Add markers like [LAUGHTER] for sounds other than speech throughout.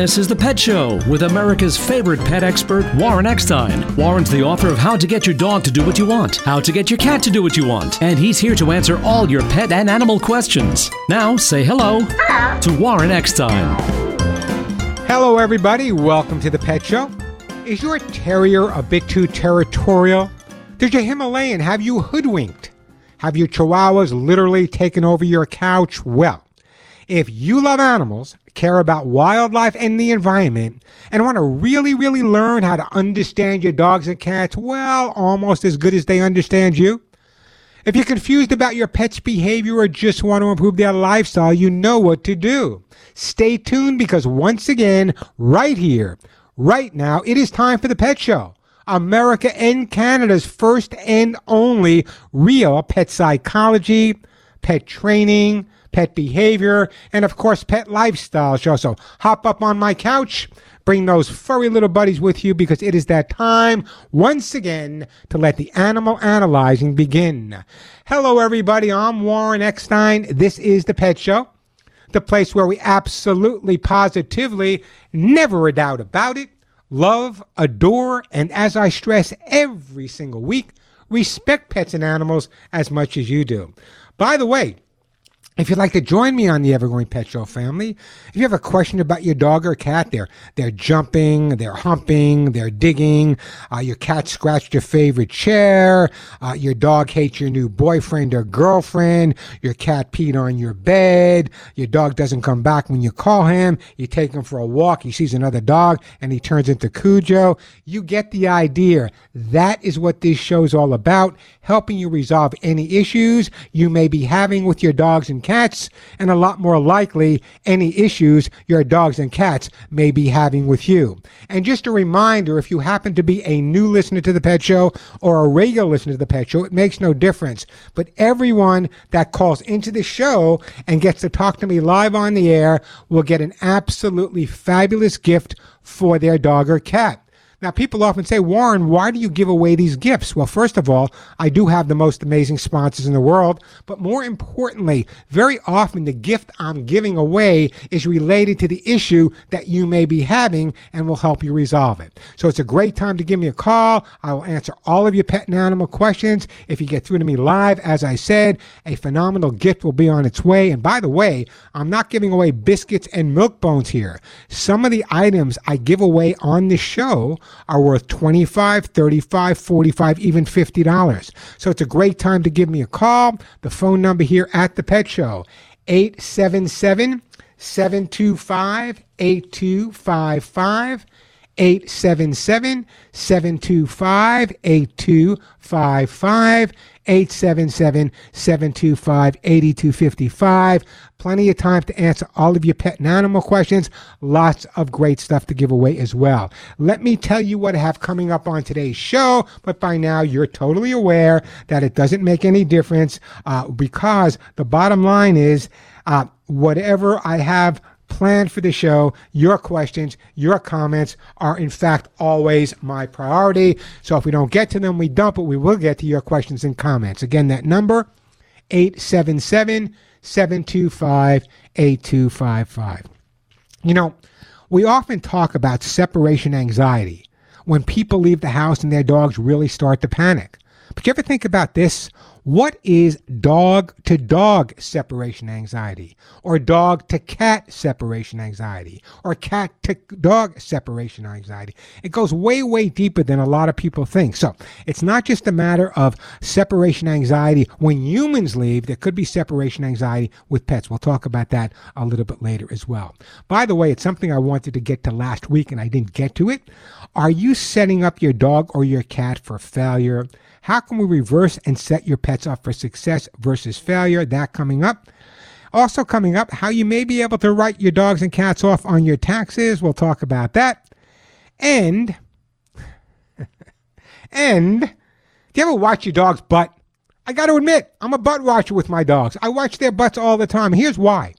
This is The Pet Show with America's favorite pet expert, Warren Eckstein. Warren's the author of How to Get Your Dog to Do What You Want, How to Get Your Cat to Do What You Want, and he's here to answer all your pet and animal questions. Now, say hello to Warren Eckstein. Hello, everybody. Welcome to The Pet Show. Is your terrier a bit too territorial? Does your Himalayan have you hoodwinked? Have your chihuahuas literally taken over your couch? Well, if you love animals, care about wildlife and the environment, and want to really, really learn how to understand your dogs and cats, well, almost as good as they understand you. If you're confused about your pet's behavior or just want to improve their lifestyle, you know what to do. Stay tuned because once again, right here, right now, it is time for the Pet Show. America and Canada's first and only real pet psychology, pet training, pet behavior, and of course, pet lifestyle show. So hop up on my couch, bring those furry little buddies with you because it is that time once again to let the animal analyzing begin. Hello, everybody. I'm Warren Eckstein. This is the Pet Show, the place where we absolutely, positively, never a doubt about it, love, adore, and as I stress every single week, respect pets and animals as much as you do. By the way, if you'd like to join me on the Evergreen Pet Show family, if you have a question about your dog or cat, they're they're jumping, they're humping, they're digging, uh, your cat scratched your favorite chair, uh, your dog hates your new boyfriend or girlfriend, your cat peed on your bed, your dog doesn't come back when you call him, you take him for a walk, he sees another dog, and he turns into Cujo. You get the idea. That is what this show's all about, helping you resolve any issues you may be having with your dogs and cats, and a lot more likely any issues your dogs and cats may be having with you. And just a reminder if you happen to be a new listener to the Pet Show or a regular listener to the Pet Show, it makes no difference. But everyone that calls into the show and gets to talk to me live on the air will get an absolutely fabulous gift for their dog or cat. Now, people often say, Warren, why do you give away these gifts? Well, first of all, I do have the most amazing sponsors in the world, but more importantly, very often the gift I'm giving away is related to the issue that you may be having and will help you resolve it. So it's a great time to give me a call. I will answer all of your pet and animal questions. If you get through to me live, as I said, a phenomenal gift will be on its way. And by the way, I'm not giving away biscuits and milk bones here. Some of the items I give away on this show are worth 25 35 45 even $50. So it's a great time to give me a call. The phone number here at the Pet Show 877 725 8255 877 725 8255 877 725 8255. Plenty of time to answer all of your pet and animal questions. Lots of great stuff to give away as well. Let me tell you what I have coming up on today's show, but by now you're totally aware that it doesn't make any difference uh, because the bottom line is uh, whatever I have planned for the show. Your questions, your comments are in fact always my priority. So if we don't get to them, we don't, but we will get to your questions and comments. Again, that number 877 725 8255. You know, we often talk about separation anxiety when people leave the house and their dogs really start to panic. But you ever think about this? What is dog to dog separation anxiety, or dog to cat separation anxiety, or cat to dog separation anxiety? It goes way, way deeper than a lot of people think. So it's not just a matter of separation anxiety when humans leave, there could be separation anxiety with pets. We'll talk about that a little bit later as well. By the way, it's something I wanted to get to last week and I didn't get to it. Are you setting up your dog or your cat for failure? How can we reverse and set your pets up for success versus failure? That coming up. Also, coming up, how you may be able to write your dogs and cats off on your taxes. We'll talk about that. And, [LAUGHS] and, do you ever watch your dog's butt? I got to admit, I'm a butt watcher with my dogs. I watch their butts all the time. Here's why.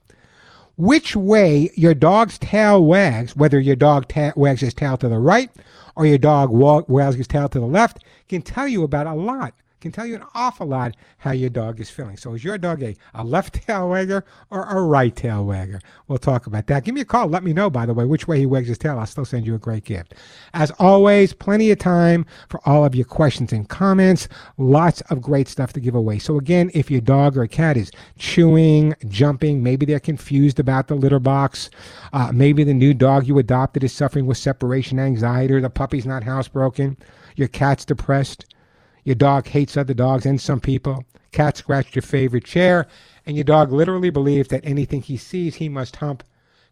Which way your dog's tail wags, whether your dog ta- wags his tail to the right or your dog wags his tail to the left, can tell you about a lot can tell you an awful lot how your dog is feeling. So is your dog a, a left [LAUGHS] tail wagger or a right tail wagger? We'll talk about that. Give me a call. Let me know, by the way, which way he wags his tail. I'll still send you a great gift. As always, plenty of time for all of your questions and comments. Lots of great stuff to give away. So again, if your dog or cat is chewing, jumping, maybe they're confused about the litter box, uh, maybe the new dog you adopted is suffering with separation anxiety or the puppy's not housebroken, your cat's depressed, your dog hates other dogs and some people. Cat scratched your favorite chair, and your dog literally believes that anything he sees, he must hump.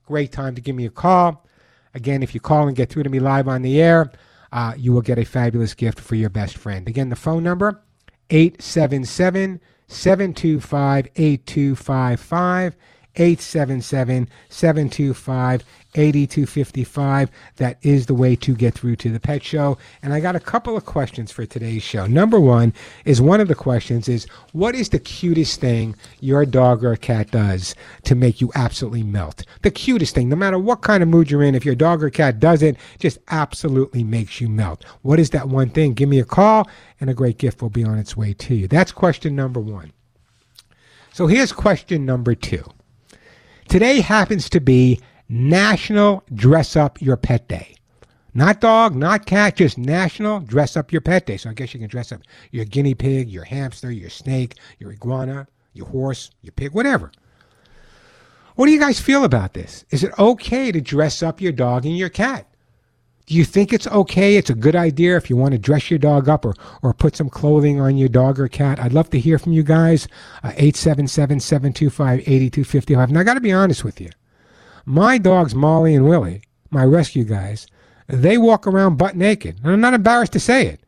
Great time to give me a call. Again, if you call and get through to me live on the air, uh, you will get a fabulous gift for your best friend. Again, the phone number 877 725 8255. 877 725 8255. That is the way to get through to the pet show. And I got a couple of questions for today's show. Number one is one of the questions is what is the cutest thing your dog or cat does to make you absolutely melt? The cutest thing, no matter what kind of mood you're in, if your dog or cat does it, just absolutely makes you melt. What is that one thing? Give me a call and a great gift will be on its way to you. That's question number one. So here's question number two. Today happens to be National Dress Up Your Pet Day. Not dog, not cat, just National Dress Up Your Pet Day. So I guess you can dress up your guinea pig, your hamster, your snake, your iguana, your horse, your pig, whatever. What do you guys feel about this? Is it okay to dress up your dog and your cat? Do you think it's okay? It's a good idea if you want to dress your dog up or, or put some clothing on your dog or cat. I'd love to hear from you guys. Uh, 877 725 8255. Now, I got to be honest with you. My dogs, Molly and Willie, my rescue guys, they walk around butt naked. And I'm not embarrassed to say it.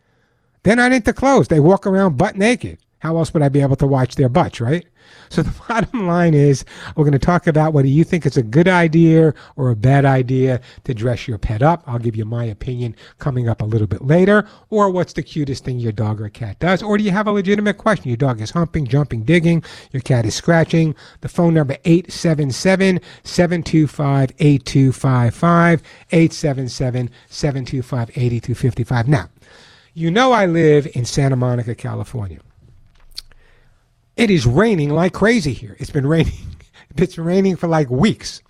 They're not into clothes. They walk around butt naked. How else would I be able to watch their butts, right? So the [LAUGHS] bottom line is we're going to talk about whether you think it's a good idea or a bad idea to dress your pet up. I'll give you my opinion coming up a little bit later. Or what's the cutest thing your dog or cat does? Or do you have a legitimate question? Your dog is humping, jumping, digging. Your cat is scratching. The phone number 877-725-8255. 877-725-8255. Now, you know I live in Santa Monica, California. It is raining like crazy here. It's been raining. [LAUGHS] It's raining for like weeks.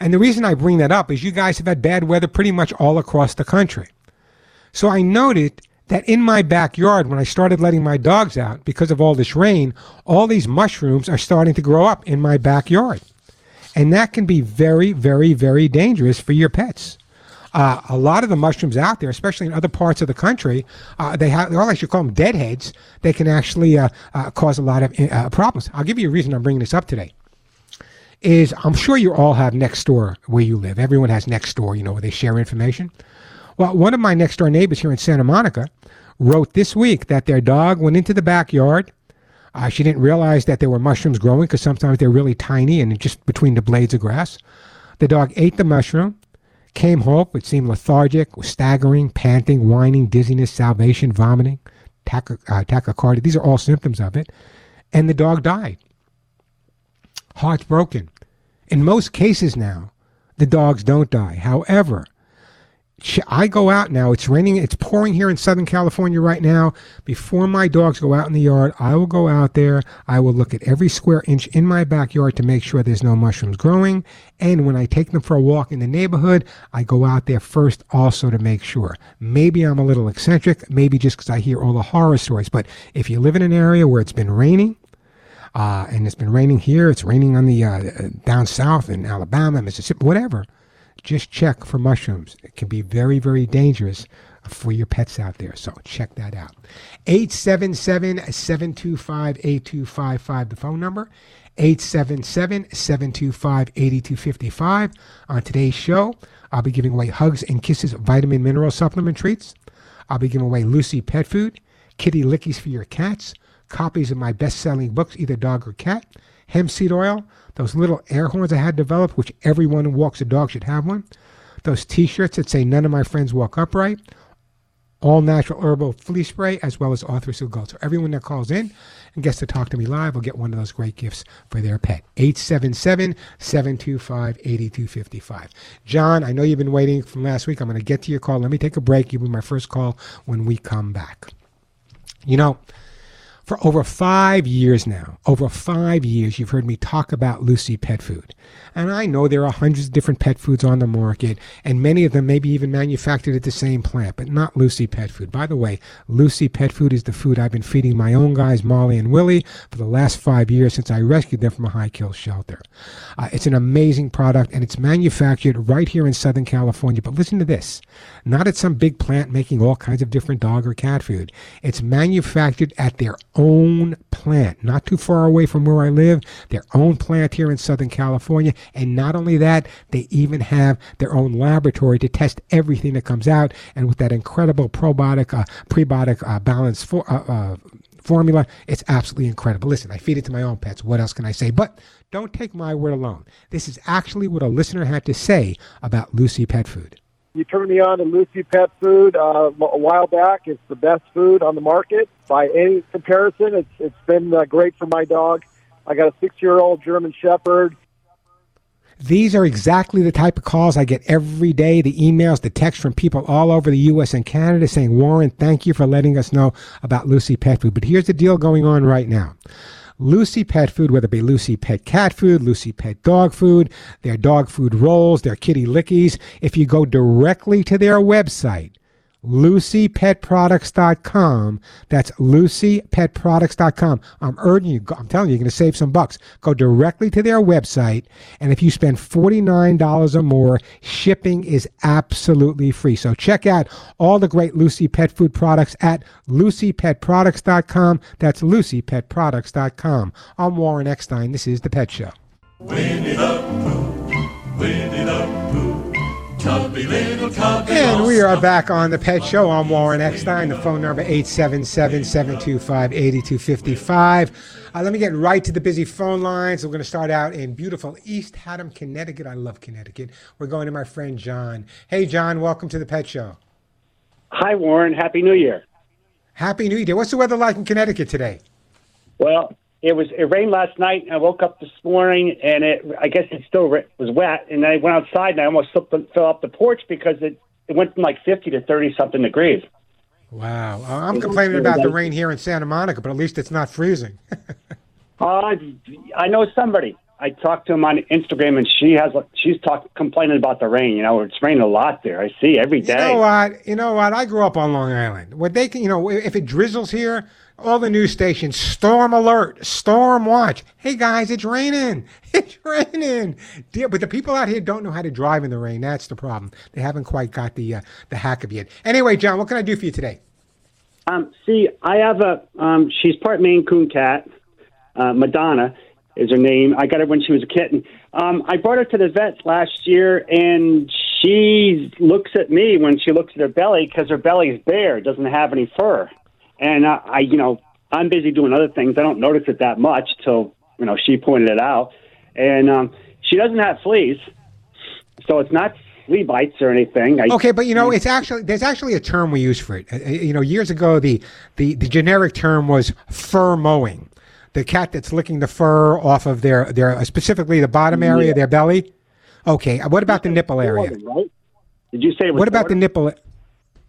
And the reason I bring that up is you guys have had bad weather pretty much all across the country. So I noted that in my backyard, when I started letting my dogs out because of all this rain, all these mushrooms are starting to grow up in my backyard. And that can be very, very, very dangerous for your pets. Uh, a lot of the mushrooms out there, especially in other parts of the country, uh, they have, or like you call them deadheads, they can actually uh, uh cause a lot of uh, problems. I'll give you a reason I'm bringing this up today. Is I'm sure you all have Nextdoor where you live. Everyone has Nextdoor, you know, where they share information. Well, one of my next door neighbors here in Santa Monica wrote this week that their dog went into the backyard. Uh, she didn't realize that there were mushrooms growing because sometimes they're really tiny and just between the blades of grass. The dog ate the mushroom. Came home, it seemed lethargic, was staggering, panting, whining, dizziness, salivation, vomiting, uh, tachycardia. These are all symptoms of it. And the dog died. Heart's broken. In most cases now, the dogs don't die. However, I go out now. It's raining. It's pouring here in Southern California right now. Before my dogs go out in the yard, I will go out there. I will look at every square inch in my backyard to make sure there's no mushrooms growing. And when I take them for a walk in the neighborhood, I go out there first also to make sure. Maybe I'm a little eccentric, maybe just because I hear all the horror stories. But if you live in an area where it's been raining, uh, and it's been raining here, it's raining on the uh, down south in Alabama, Mississippi, whatever just check for mushrooms. It can be very, very dangerous for your pets out there. So check that out. 877 725 8255, the phone number. 877 725 8255. On today's show, I'll be giving away Hugs and Kisses vitamin mineral supplement treats. I'll be giving away Lucy pet food, kitty lickies for your cats, copies of my best selling books, either dog or cat, hemp seed oil, those little air horns I had developed, which everyone who walks a dog should have one, those t shirts that say, None of my friends walk upright, all natural herbal flea spray, as well as Arthrosil Gold. So everyone that calls in and gets to talk to me live will get one of those great gifts for their pet. 877 725 8255. John, I know you've been waiting from last week. I'm going to get to your call. Let me take a break. You'll be my first call when we come back. You know, For over five years now, over five years, you've heard me talk about Lucy Pet Food. And I know there are hundreds of different pet foods on the market, and many of them may be even manufactured at the same plant, but not Lucy Pet Food. By the way, Lucy Pet Food is the food I've been feeding my own guys, Molly and Willie, for the last five years since I rescued them from a high kill shelter. Uh, it's an amazing product, and it's manufactured right here in Southern California. But listen to this not at some big plant making all kinds of different dog or cat food. It's manufactured at their own plant, not too far away from where I live, their own plant here in Southern California. And not only that, they even have their own laboratory to test everything that comes out. And with that incredible probiotic, uh, prebiotic uh, balance for, uh, uh, formula, it's absolutely incredible. Listen, I feed it to my own pets. What else can I say? But don't take my word alone. This is actually what a listener had to say about Lucy Pet Food. You turned me on to Lucy Pet Food uh, a while back. It's the best food on the market by any comparison. It's it's been uh, great for my dog. I got a six-year-old German Shepherd. These are exactly the type of calls I get every day the emails, the texts from people all over the U.S. and Canada saying, Warren, thank you for letting us know about Lucy Pet Food. But here's the deal going on right now. Lucy Pet Food, whether it be Lucy Pet Cat Food, Lucy Pet Dog Food, their dog food rolls, their kitty lickies. If you go directly to their website, LucyPetProducts.com. That's LucyPetProducts.com. I'm urging you, I'm telling you, you're going to save some bucks. Go directly to their website, and if you spend $49 or more, shipping is absolutely free. So check out all the great Lucy Pet Food products at LucyPetProducts.com. That's LucyPetProducts.com. I'm Warren Eckstein. This is The Pet Show. Winnie the Pooh, Winnie the Pooh. And we are back on the Pet Show. I'm Warren Eckstein. The phone number 877-725-8255. Uh, let me get right to the busy phone lines. We're going to start out in beautiful East Haddam, Connecticut. I love Connecticut. We're going to my friend John. Hey, John, welcome to the Pet Show. Hi, Warren. Happy New Year. Happy New Year. What's the weather like in Connecticut today? Well, it was it rained last night. I woke up this morning and it I guess it still was wet. And I went outside and I almost slipped, and fell off the porch because it it went from like fifty to thirty something degrees. Wow, I'm complaining about the rain here in Santa Monica, but at least it's not freezing. [LAUGHS] uh, I know somebody. I talked to him on Instagram, and she has she's talking complaining about the rain. You know, it's raining a lot there. I see every day. You know what? You know what? I grew up on Long Island. What they can, you know, if it drizzles here, all the news stations, storm alert, storm watch. Hey guys, it's raining. [LAUGHS] It's raining. But the people out here don't know how to drive in the rain. That's the problem. They haven't quite got the uh, the hack of it. Anyway, John, what can I do for you today? Um, see, I have a. Um, she's part Maine Coon cat. Uh, Madonna is her name. I got her when she was a kitten. Um, I brought her to the vet last year, and she looks at me when she looks at her belly because her belly's bare, doesn't have any fur. And I, I, you know, I'm busy doing other things. I don't notice it that much till you know she pointed it out. And um, she doesn't have fleas, so it's not flea bites or anything. I, okay, but you know, it's actually there's actually a term we use for it. Uh, uh, you know, years ago, the the the generic term was fur mowing. The cat that's licking the fur off of their their uh, specifically the bottom area, yeah. their belly. Okay, what about the nipple area? Right? Did you say? what about the nipple?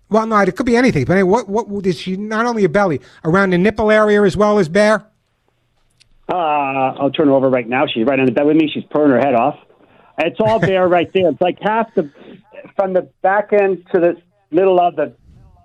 Well, no, it could be anything. But anyway, what what is she? Not only a belly, around the nipple area as well as bare. Uh, I'll turn her over right now. She's right on the bed with me. She's pulling her head off. It's all [LAUGHS] bare right there. It's like half the from the back end to the middle of the,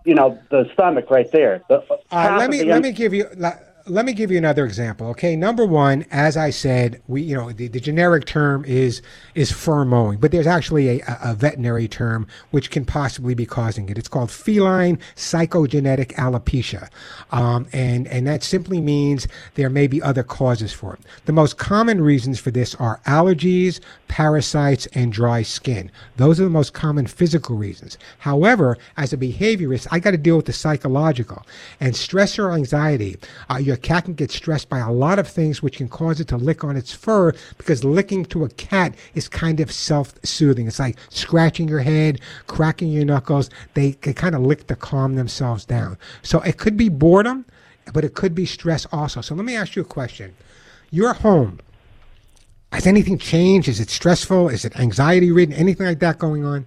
you know, the stomach right there. The, uh, let me let me give you let me give you another example. Okay, number one, as I said, we you know the, the generic term is is fur mowing, but there's actually a, a, veterinary term which can possibly be causing it. It's called feline psychogenetic alopecia, um, and and that simply means there may be other causes for it. The most common reasons for this are allergies, parasites, and dry skin. Those are the most common physical reasons. However, as a behaviorist, I got to deal with the psychological and stress or anxiety. Uh, your cat can get stressed by a lot of things which can cause it to lick on its fur because licking to a cat is kind of self-soothing. It's like scratching your head, cracking your knuckles. They can kind of lick to calm themselves down. So it could be boredom, but it could be stress also. So let me ask you a question. Your home, has anything changed? Is it stressful? Is it anxiety ridden? Anything like that going on?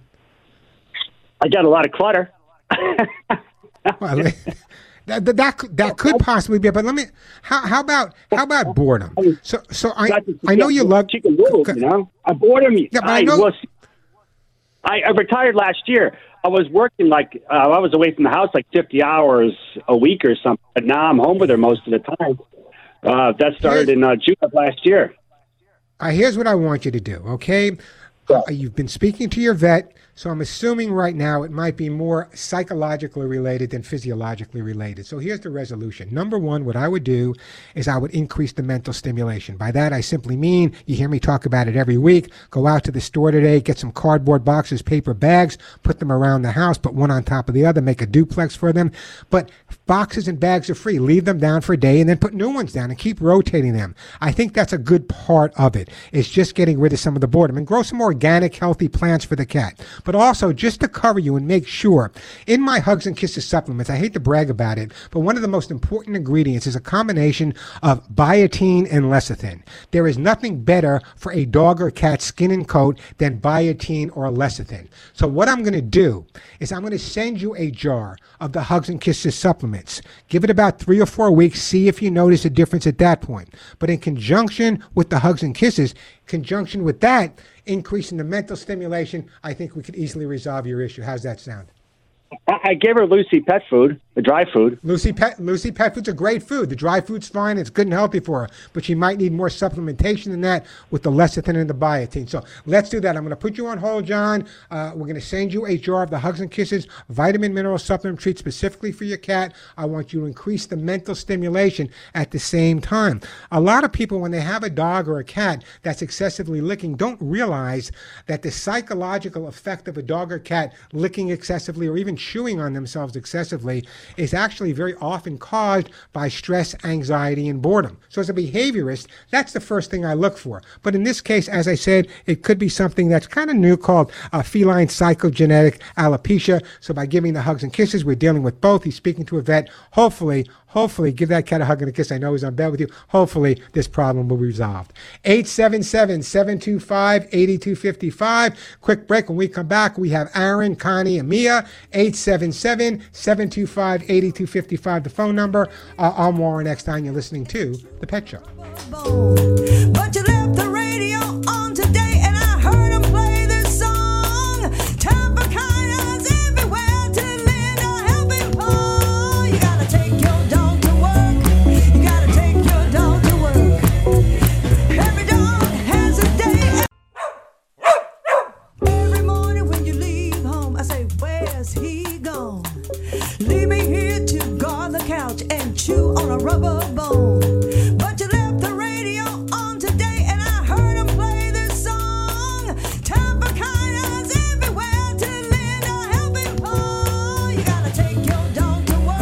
I got a lot of clutter. [LAUGHS] well, [LAUGHS] [LAUGHS] That that that, could- that could possibly be. it, But let me. How how about how about boredom? So so I I know you love. chicken noodles. You know, I boredom. Yeah, but I know- was. I, I retired last year. I was working like uh, I was away from the house like fifty hours a week or something. But now I'm home with her most of the time. Uh, that started in uh, June of last year. Uh, here's what I want you to do, okay? Uh, you've been speaking to your vet, so I'm assuming right now it might be more psychologically related than physiologically related. So here's the resolution. Number one, what I would do is I would increase the mental stimulation. By that, I simply mean you hear me talk about it every week. Go out to the store today, get some cardboard boxes, paper bags, put them around the house, put one on top of the other, make a duplex for them. But boxes and bags are free. Leave them down for a day and then put new ones down and keep rotating them. I think that's a good part of it. It's just getting rid of some of the boredom and grow some organic, healthy plants for the cat. But also just to cover you and make sure in my Hugs and Kisses supplements, I hate to brag about it, but one of the most important ingredients is a combination of biotin and lecithin. There is nothing better for a dog or cat skin and coat than biotin or lecithin. So what I'm going to do is I'm going to send you a jar of the Hugs and Kisses Give it about three or four weeks. See if you notice a difference at that point. But in conjunction with the Hugs and Kisses, conjunction with that, increasing the mental stimulation, I think we could easily resolve your issue. How's that sound? I gave her Lucy pet food, the dry food. Lucy pet Lucy pet food's a great food. The dry food's fine. It's good and healthy for her, but she might need more supplementation than that with the lecithin and the biotin. So let's do that. I'm going to put you on hold, John. Uh, we're going to send you a jar of the Hugs and Kisses vitamin mineral supplement treat specifically for your cat. I want you to increase the mental stimulation at the same time. A lot of people, when they have a dog or a cat that's excessively licking, don't realize that the psychological effect of a dog or cat licking excessively or even chewing on themselves excessively is actually very often caused by stress, anxiety, and boredom. So, as a behaviorist, that's the first thing I look for. But in this case, as I said, it could be something that's kind of new called feline psychogenetic alopecia. So, by giving the hugs and kisses, we're dealing with both. He's speaking to a vet. Hopefully, hopefully, give that cat a hug and a kiss. I know he's on bed with you. Hopefully, this problem will be resolved. 877 725 8255. Quick break. When we come back, we have Aaron, Connie, and Mia. 877 725 8255, the phone number. Uh, I'm Warren Eckstein. You're listening to The Pet Show.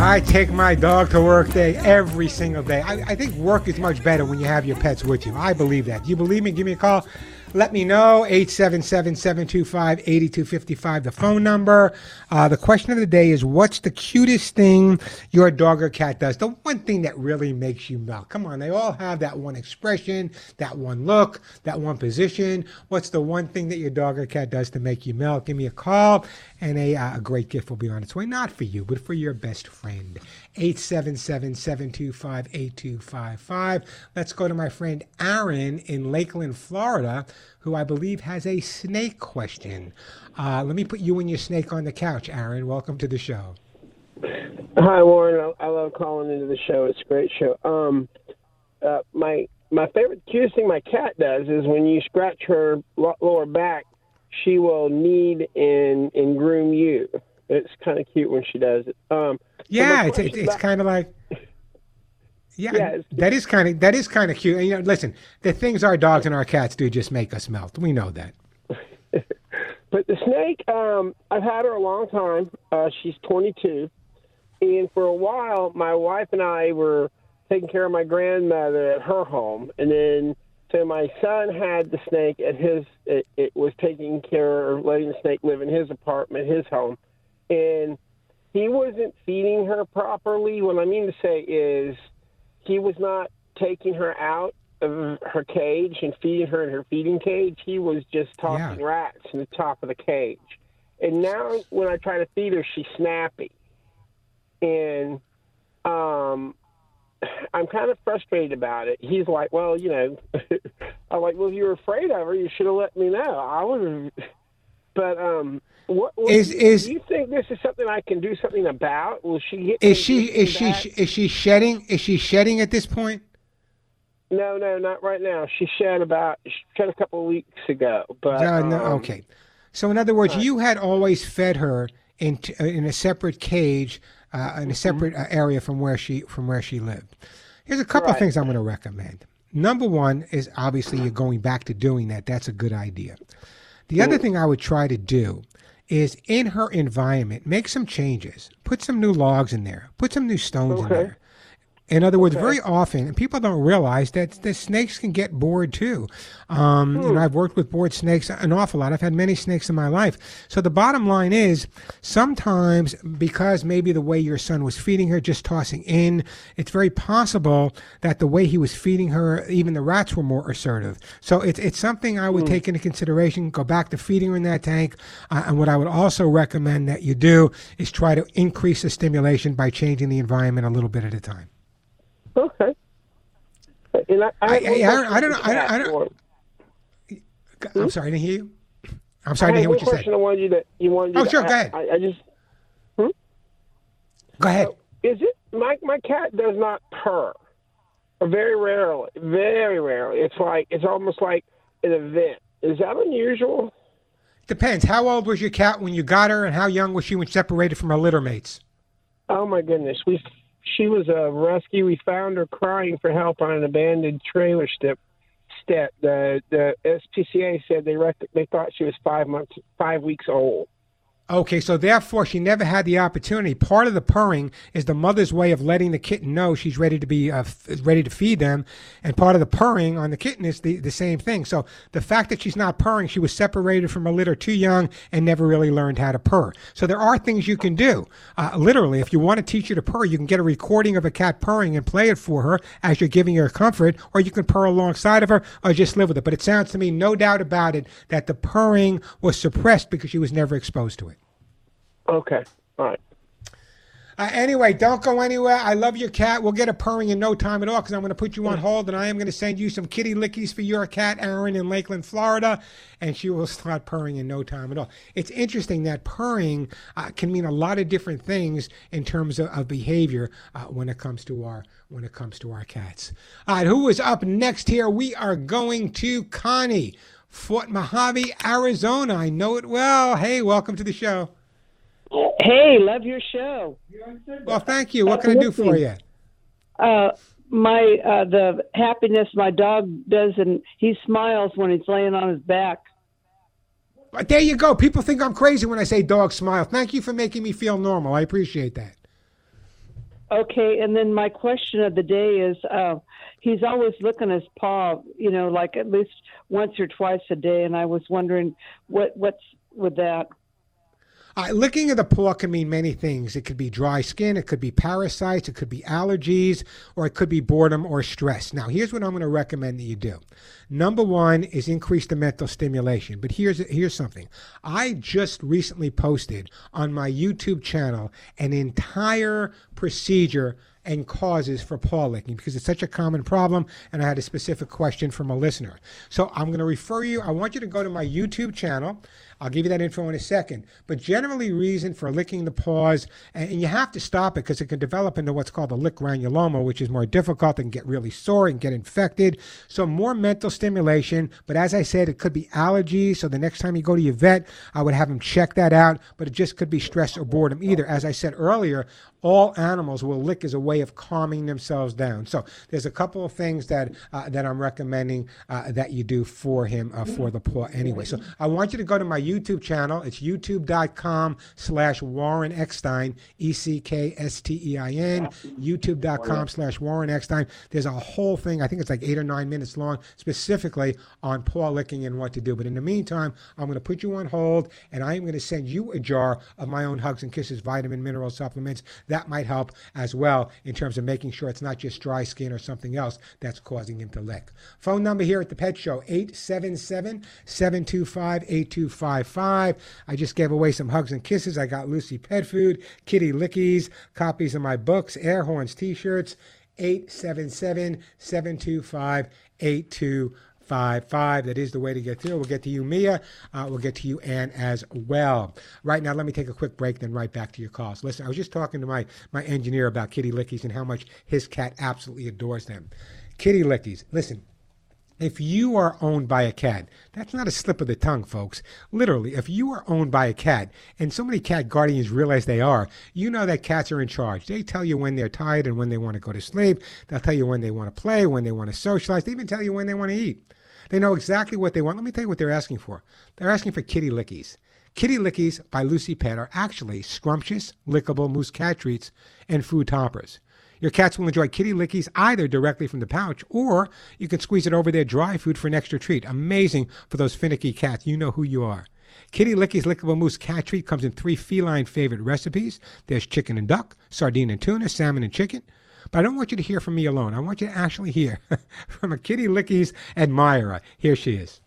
I take my dog to work day every single day. I, I think work is much better when you have your pets with you. I believe that. You believe me? Give me a call. Let me know. 877 725 8255, the phone number. Uh, the question of the day is What's the cutest thing your dog or cat does? The one thing that really makes you melt. Come on, they all have that one expression, that one look, that one position. What's the one thing that your dog or cat does to make you melt? Give me a call, and a, uh, a great gift will be on its way. Not for you, but for your best friend. 877 725 8255. Let's go to my friend Aaron in Lakeland, Florida, who I believe has a snake question. Uh, let me put you and your snake on the couch, Aaron. Welcome to the show. Hi, Warren. I, I love calling into the show. It's a great show. Um, uh, my my favorite cutest thing my cat does is when you scratch her lo- lower back, she will knead and and groom you. It's kind of cute when she does it. Um, Yeah, it's, it's, it's kind of like. [LAUGHS] Yeah, Yeah, that is kind of that is kind of cute. And you know, listen, the things our dogs and our cats do just make us melt. We know that. [LAUGHS] But the snake, um, I've had her a long time. Uh, she's 22, and for a while, my wife and I were taking care of my grandmother at her home, and then so my son had the snake at his. It, it was taking care of letting the snake live in his apartment, his home, and he wasn't feeding her properly. What I mean to say is, he was not taking her out of her cage and feeding her in her feeding cage. He was just tossing Yeah. rats in the top of the cage. And now when I try to feed her, she's snappy. And um, I'm kind of frustrated about it. He's like, well, you know, [LAUGHS] I'm like, well, if you were afraid of her, you should have let me know. I would have. But um, what, what Is- is- do you think this is something I can do something about? Will she get? Is she is she back? is she shedding? Is she shedding at this point? No, no, not right now. She shed about she shed a couple of weeks ago. But Uh, no, um, okay. So in other words, you had always fed her in t- in a separate cage, uh, Mm-hmm. in a separate uh, area from where she from where she lived. Here's a couple of things I'm going to recommend. Number one is obviously you're going back to doing that. That's a good idea. The other thing I would try to do is in her environment make some changes. Put some new logs in there. Put some new stones in there. In other words, very often, and people don't realize that the snakes can get bored too. Um, You know, I've worked with bored snakes an awful lot. I've had many snakes in my life. So the bottom line is, sometimes because maybe the way your son was feeding her, just tossing in, it's very possible that the way he was feeding her, even the rats were more assertive. So it's it's something I would take into consideration. Go back to feeding her in that tank, uh, and what I would also recommend that you do is try to increase the stimulation by changing the environment a little bit at a time. Okay. And I, I, I- I- I don't- question I I don't- I Kat, don't- or- I'm hmm? sorry, I didn't hear you. I'm sorry, didn't hear what you said. I wanted you to you wanted. You Oh, to sure, go ahead. I, I just hmm? Go ahead. is it my my cat does not purr, very rarely, very rarely. It's like it's almost like an event. Is that unusual? Depends. How old was your cat when you got her, and how young was she when separated from her litter mates? Oh my goodness, we she was a rescue. We found her crying for help on an abandoned trailer step. Step. The the SPCA said they rec- they thought she was five months, five weeks old. Okay, so therefore she never had the opportunity. Part of the purring is the mother's way of letting the kitten know she's ready to be uh, f- ready to feed them, and part of the purring on the kitten is the, the same thing. So the fact that she's not purring, she was separated from a litter too young and never really learned how to purr. So there are things you can do. Uh, literally, if you want to teach her to purr, you can get a recording of a cat purring and play it for her as you're giving her comfort, or you can purr alongside of her, or just live with it. But it sounds to me, no doubt about it, that the purring was suppressed because she was never exposed to it. Okay, all right. Uh, anyway, don't go anywhere. I love your cat. We'll get a purring in no time at all because I'm going to put you on hold and I am going to send you some kitty lickies for your cat, Aaron, in Lakeland, Florida, and she will [LAUGHS] start purring in no time at all. It's interesting that purring uh, can mean a lot of different things in terms of, of behavior uh, when it comes to our when it comes to our cats. All right, who is up next here? We are going to Connie, Fort Mohave, Arizona. I know it well. Hey, welcome to the show. Hey, love your show. Well, thank you. What can I do for you? Uh, my uh, the happiness my dog does, and he smiles when he's laying on his back. But there you go. People think I'm crazy when I say dog smile. Thank you for making me feel normal. I appreciate that. Okay, and then my question of the day is, uh, he's always licking his paw, you know, like at least once or twice a day, and I was wondering what what's with that. Uh, licking of the paw can mean many things. It could be dry skin, it could be parasites, it could be allergies, or it could be boredom or stress. Now, here's what I'm going to recommend that you do. Number one is increase the mental stimulation. But here's here's something. I just recently posted on my YouTube channel an entire procedure and causes for paw licking because it's such a common problem and I had a specific question from a listener. So I'm going to refer you I want you to go to my YouTube channel. I'll give you that info in a second. But generally reason for licking the paws and, you have to stop it because it can develop into what's called a lick granuloma which is more difficult and get really sore and get infected. So more mental stimulation, but as I said it could be allergies, so the next time you go to your vet, I would have him check that out, but it just could be stress or boredom either. As I said earlier, all animals will lick as a way of calming themselves down. So there's a couple of things that uh, that I'm recommending uh, that you do for him uh, for the paw anyway. So I want you to go to my YouTube channel. It's youtube.com slash Warren Eckstein, E C K S T E I N, youtube.com slash Warren Eckstein. There's a whole thing, I think it's like eight or nine minutes long, specifically on paw licking and what to do. But in the meantime, I'm going to put you on hold and I am going to send you a jar of my own Hugs and Kisses vitamin mineral supplements that might help as well in terms of making sure it's not just dry skin or something else that's causing him to lick. Phone number here at the Pet Show 877 725 8255. I just gave away some hugs and kisses. I got Lucy Pet Food, Kitty Lickies, copies of my books, air horns, t shirts. 877 725 8255. That is the way to get through. We'll get to you, Mia. Uh, we'll get to you, Ann, as well. Right now, let me take a quick break, then right back to your calls. Listen, I was just talking to my, my engineer about kitty lickies and how much his cat absolutely adores them. Kitty lickies, listen, if you are owned by a cat, that's not a slip of the tongue, folks. Literally, if you are owned by a cat, and so many cat guardians realize they are, you know that cats are in charge. They tell you when they're tired and when they want to go to sleep. They'll tell you when they want to play, when they want to socialize. They even tell you when they want to eat. They know exactly what they want. Let me tell you what they're asking for. They're asking for kitty lickies. Kitty Lickies by Lucy Pet are actually scrumptious, lickable mousse cat treats and food toppers. Your cats will enjoy kitty lickies either directly from the pouch or you can squeeze it over their dry food for an extra treat. Amazing for those finicky cats. You know who you are. Kitty Lickies Lickable Mousse Cat Treat comes in three feline favorite recipes. There's chicken and duck, sardine and tuna, salmon and chicken. But I don't want you to hear from me alone. I want you to actually hear [LAUGHS] from a Kitty Lickies admirer. Here she is.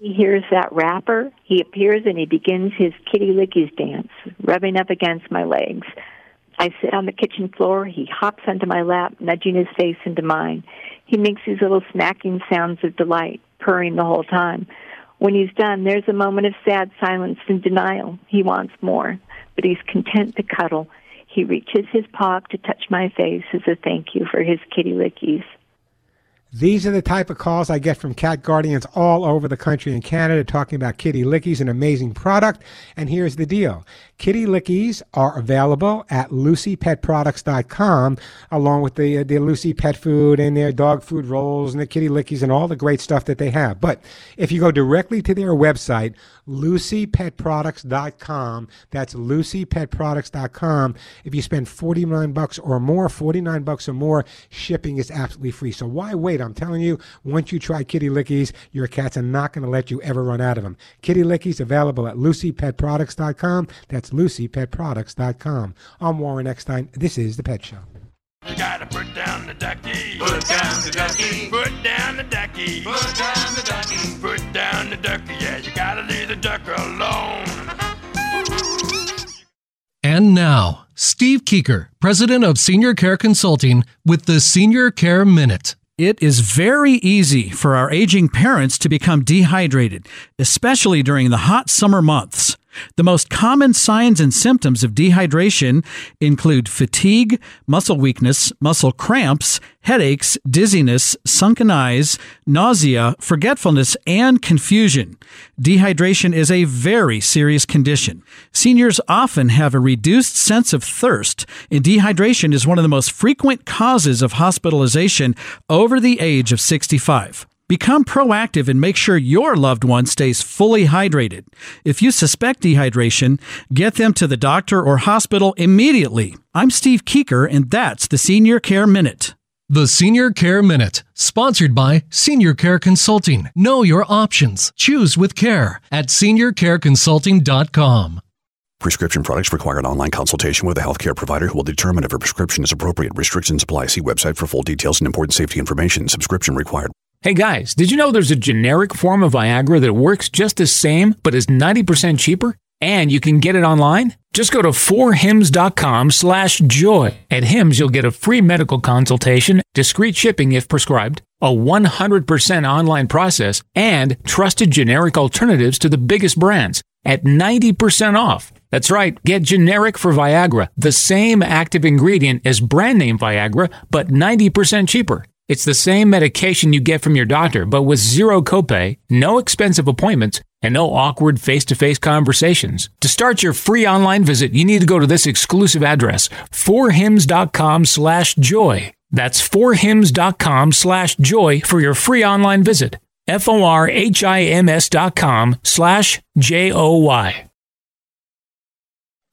He hears that wrapper. He appears and he begins his kitty lickies dance, rubbing up against my legs. I sit on the kitchen floor. He hops onto my lap, nudging his face into mine. He makes these little smacking sounds of delight, purring the whole time. When he's done, there's a moment of sad silence and denial. He wants more, but he's content to cuddle. He reaches his paw to touch my face as a thank you for his kitty lickies. These are the type of calls I get from cat guardians all over the country and Canada talking about Kitty Lickies, an amazing product. And here's the deal. Kitty Lickies are available at lucypetproducts.com along with the, uh, the Lucy Pet Food and their dog food rolls and the Kitty Lickies and all the great stuff that they have. But if you go directly to their website, lucypetproducts.com, that's lucypetproducts.com, if you spend 49 bucks or more, 49 bucks or more, shipping is absolutely free. So why wait? I'm telling you, once you try Kitty Lickies, your cats are not going to let you ever run out of them. Kitty Lickies available at lucypetproducts.com. That's lucypetproducts.com. I'm Warren Eckstein. This is The Pet Show. You gotta put down the ducky. Put down the ducky. Put down the ducky. Put down the ducky. Put down the ducky. Yeah, you gotta leave the duck alone. And now, Steve Keeker, president of Senior Care Consulting, with the Senior Care Minute. It is very easy for our aging parents to become dehydrated, especially during the hot summer months. The most common signs and symptoms of dehydration include fatigue, muscle weakness, muscle cramps, headaches, dizziness, sunken eyes, nausea, forgetfulness, and confusion. Dehydration is a very serious condition. Seniors often have a reduced sense of thirst, and dehydration is one of the most frequent causes of hospitalization over the age of 65. Become proactive and make sure your loved one stays fully hydrated. If you suspect dehydration, get them to the doctor or hospital immediately. I'm Steve Keeker, and that's the Senior Care Minute. The Senior Care Minute, sponsored by Senior Care Consulting. Know your options. Choose with care at seniorcareconsulting.com. Prescription products require an online consultation with a healthcare provider who will determine if a prescription is appropriate. Restrictions apply. See website for full details and important safety information. Subscription required. Hey guys, did you know there's a generic form of Viagra that works just the same but is 90% cheaper? And you can get it online? Just go to forhims.com slash joy. At Hims, you'll get a free medical consultation, discreet shipping if prescribed, a 100% online process, and trusted generic alternatives to the biggest brands at 90% off. That's right, get generic for Viagra, the same active ingredient as brand name Viagra, but 90% cheaper. It's the same medication you get from your doctor, but with zero copay, no expensive appointments, and no awkward face-to-face conversations. To start your free online visit, you need to go to this exclusive address, forhims.com slash joy. That's forhims.com slash joy for your free online visit. F-O-R-H-I-M-S dot com slash J-O-Y.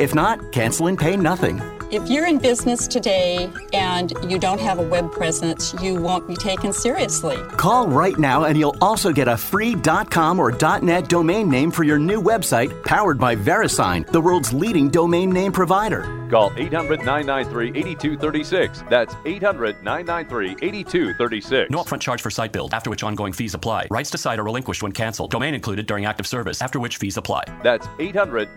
If not, cancel and pay nothing. If you're in business today and you don't have a web presence, you won't be taken seriously. Call right now and you'll also get a free .com or .net domain name for your new website powered by VeriSign, the world's leading domain name provider. Call 800 993 8236. That's 800 993 8236. No upfront charge for site build, after which ongoing fees apply. Rights to site are relinquished when canceled. Domain included during active service, after which fees apply. That's 800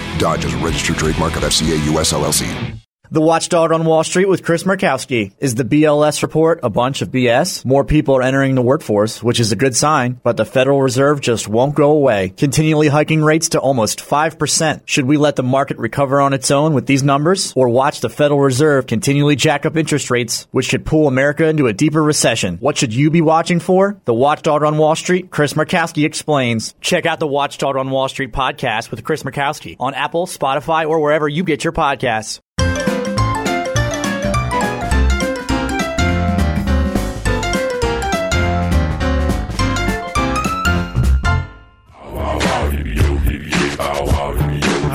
Dodge is a registered trademark of FCA US LLC. The Watchdog on Wall Street with Chris Markowski. Is the BLS report a bunch of BS? More people are entering the workforce, which is a good sign, but the Federal Reserve just won't go away, continually hiking rates to almost 5%. Should we let the market recover on its own with these numbers, or watch the Federal Reserve continually jack up interest rates, which could pull America into a deeper recession? What should you be watching for? The Watchdog on Wall Street, Chris Markowski explains. Check out the Watchdog on Wall Street podcast with Chris Markowski on Apple, Spotify, or wherever you get your podcasts.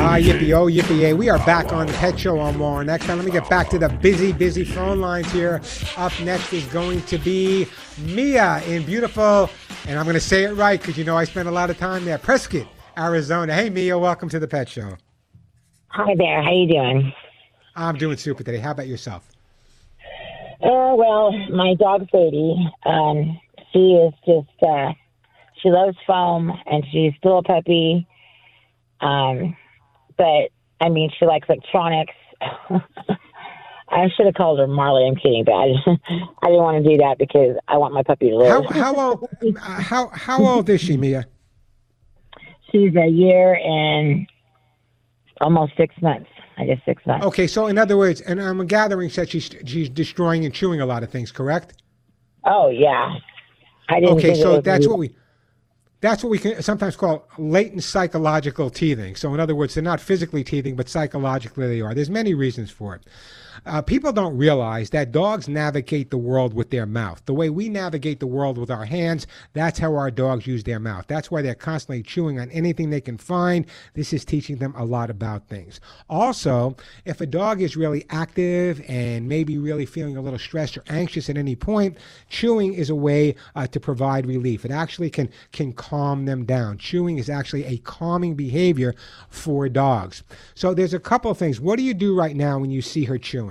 Ah, yippee, oh, yippee, yay. We are back on the Pet Show on Warren. Next time, let me get back to the busy, busy phone lines here. Up next is going to be Mia in beautiful, and I'm going to say it right because you know I spent a lot of time there, Prescott, Arizona. Hey, Mia, welcome to the Pet Show. Hi there. How you doing? I'm doing super today. How about yourself? Uh, well, my dog Sadie, um, she is just uh, she loves foam and she's still a puppy. Um, but I mean, she likes electronics. [LAUGHS] I should have called her Marley. I'm kidding, but I, [LAUGHS] I didn't want to do that because I want my puppy to How live. how old uh, how how old is she, Mia? She's a year and almost six months. I guess six months. Okay, so in other words, and I'm a gathering that she's she's destroying and chewing a lot of things, correct? Oh yeah. I didn't. Okay, so that's what we that's what we can sometimes call latent psychological teething. So in other words, they're not physically teething, but psychologically they are. There's many reasons for it. Uh, people don't realize that dogs navigate the world with their mouth. The way we navigate the world with our hands, that's how our dogs use their mouth. That's why they're constantly chewing on anything they can find. This is teaching them a lot about things. Also, if a dog is really active and maybe really feeling a little stressed or anxious at any point, chewing is a way uh, to provide relief. It actually can can calm them down. Chewing is actually a calming behavior for dogs. So there's a couple of things. What do you do right now when you see her chewing?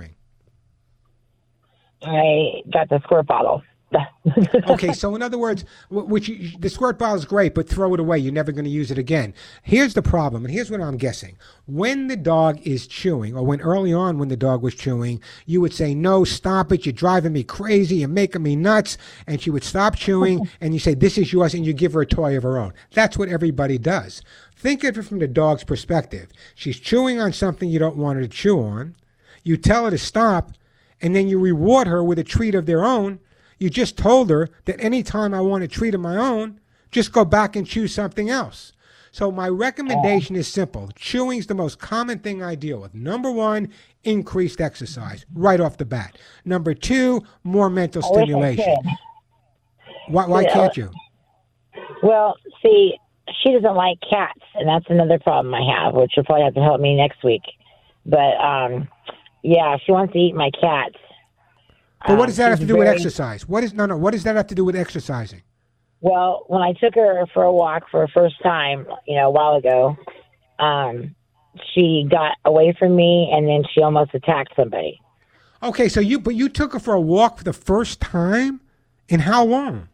I got the squirt bottle. [LAUGHS] okay, so in other words, which you, the squirt bottle is great, but throw it away. You're never going to use it again. Here's the problem, and here's what I'm guessing. When the dog is chewing, or when early on when the dog was chewing, you would say, "No, stop it! You're driving me crazy. You're making me nuts." And she would stop chewing, and you say, "This is yours," and you give her a toy of her own. That's what everybody does. Think of it from the dog's perspective. She's chewing on something you don't want her to chew on. You tell her to stop, and then you reward her with a treat of their own. You just told her that anytime I want a treat of my own, just go back and choose something else. So my recommendation is simple. Chewing is the most common thing I deal with. Number one, increased exercise right off the bat. Number two, more mental I stimulation. Why, why Yeah. can't you? Well, see, she doesn't like cats, and that's another problem I have, which you'll probably have to help me next week. But um, yeah, she wants to eat my cats. But what Um, does that have to do with exercise? What is no no? What does that have to do with exercising? Well, when I took her for a walk for a first time, you know, a while ago, um, she got away from me, and then she almost attacked somebody. Okay, so you but you took her for a walk for the first time in how long?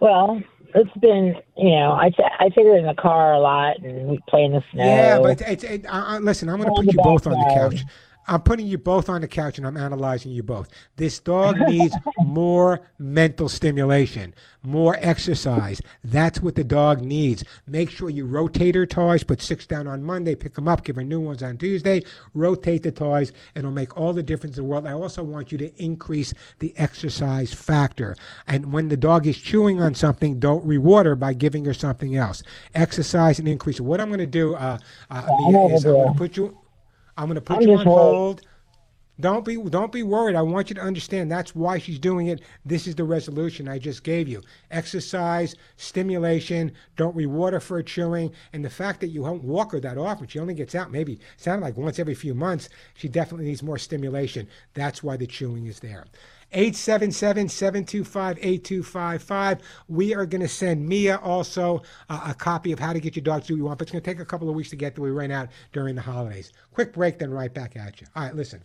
Well, it's been, you know, I I take her in the car a lot and we play in the snow. Yeah, but it's, it, uh, uh, listen, I'm going to put you both on the couch. I'm putting you both on the couch and I'm analyzing you both. This dog needs more mental stimulation, more exercise. That's what the dog needs. Make sure you rotate her toys, put six down on Monday, pick them up, give her new ones on Tuesday, rotate the toys, and it'll make all the difference in the world. I also want you to increase the exercise factor. And when the dog is chewing on something, don't reward her by giving her something else. Exercise and increase it. What I'm going to do, uh, uh, Mia, is I'm going to put you. I'm going to put I'm you on worried. hold. Don't be don't be worried. I want you to understand that's why she's doing it. This is the resolution I just gave you. Exercise, stimulation, don't reward her for chewing, and the fact that you don't walk her that often. She only gets out maybe sounded like once every few months. She definitely needs more stimulation. That's why the chewing is there. 877-725-8255. We are going to send Mia also uh, a copy of How to Get Your Dog to Do What You Want, but it's going to take a couple of weeks to get through. We ran out during the holidays. Quick break, then right back at you. All right, listen.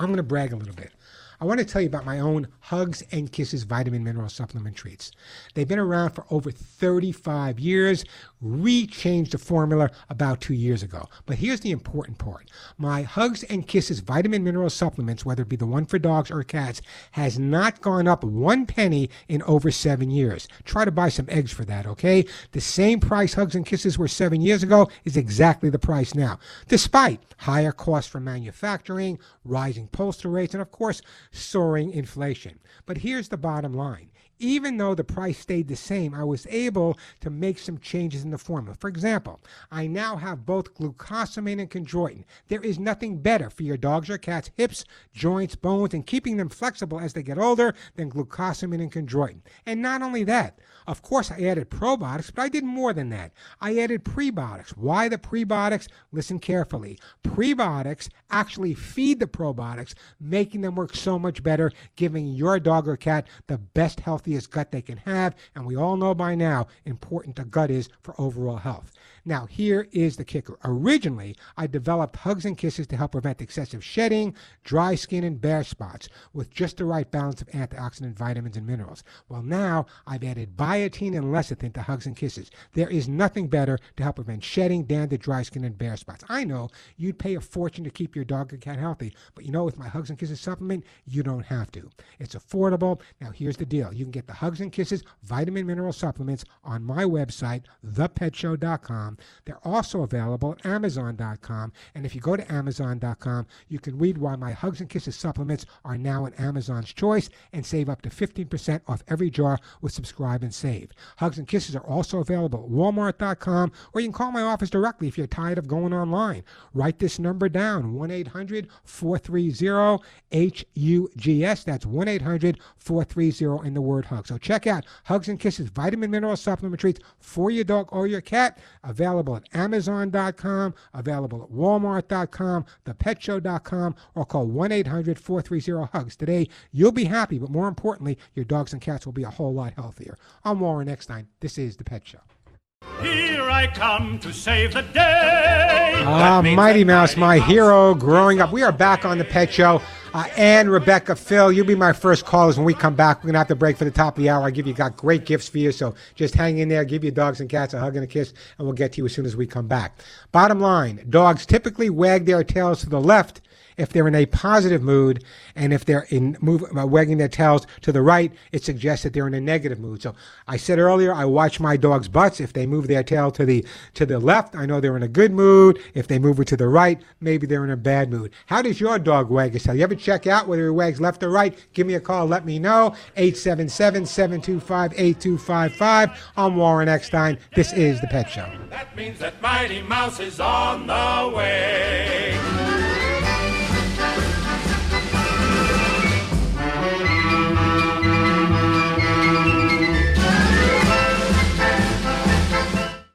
I'm going to brag a little bit. I want to tell you about my own Hugs and Kisses vitamin mineral supplement treats. They've been around for over 35 years, re-changed the formula about two years ago. But here's the important part. My Hugs and Kisses vitamin mineral supplements, whether it be the one for dogs or cats, has not gone up one penny in over seven years. Try to buy some eggs for that, okay? The same price Hugs and Kisses were seven years ago is exactly the price now, despite higher costs for manufacturing, rising postal rates, and of course, soaring inflation. But here's the bottom line. Even though the price stayed the same, I was able to make some changes in the formula. For example, I now have both glucosamine and chondroitin. There is nothing better for your dogs or cats' hips, joints, bones, and keeping them flexible as they get older than glucosamine and chondroitin. And not only that, of course, I added probiotics, but I did more than that. I added prebiotics. Why the prebiotics? Listen carefully. Prebiotics actually feed the probiotics, making them work so much better, giving your dog or cat the best, healthiest gut they can have. And we all know by now important the gut is for overall health. Now, here is the kicker. Originally, I developed Hugs and Kisses to help prevent excessive shedding, dry skin, and bare spots with just the right balance of antioxidant vitamins and minerals. Well, now I've added biotin and lecithin to Hugs and Kisses. There is nothing better to help prevent shedding, dandruff, dry skin, and bare spots. I know you'd pay a fortune to keep your dog or cat healthy, but you know, with my Hugs and Kisses supplement, you don't have to. It's affordable. Now, here's the deal you can get the Hugs and Kisses vitamin mineral supplements on my website, thepetshow.com. They're also available at Amazon.com. And if you go to Amazon.com, you can read why my Hugs and Kisses supplements are now an Amazon's choice and save up to 15% off every jar with Subscribe and Save. Hugs and Kisses are also available at Walmart.com, or you can call my office directly if you're tired of going online. Write this number down 1 800 430 HUGS. That's 1 800 430 in the word hug. So check out Hugs and Kisses vitamin mineral supplement treats for your dog or your cat. Available at Amazon.com, available at Walmart.com, ThePetShow.com, or call 1 800 430 HUGS. Today, you'll be happy, but more importantly, your dogs and cats will be a whole lot healthier. I'm Warren Eckstein. This is The Pet Show. Here I come to save the day. Ah, Mighty Mouse, my hero growing up. We are back on the Pet Show. Uh, Ann, Rebecca, Phil, you'll be my first callers when we come back. We're going to have to break for the top of the hour. I give you got great gifts for you, so just hang in there. Give your dogs and cats a hug and a kiss, and we'll get to you as soon as we come back. Bottom line dogs typically wag their tails to the left if they're in a positive mood, and if they're in move, uh, wagging their tails to the right, it suggests that they're in a negative mood. So I said earlier, I watch my dog's butts. If they move their tail to the to the left, I know they're in a good mood. If they move it to the right, maybe they're in a bad mood. How does your dog wag his tail? You ever check out whether he wags left or right? Give me a call. Let me know. 877-725-8255. I'm Warren Eckstein. This is The Pet Show. That means that Mighty Mouse is on the way.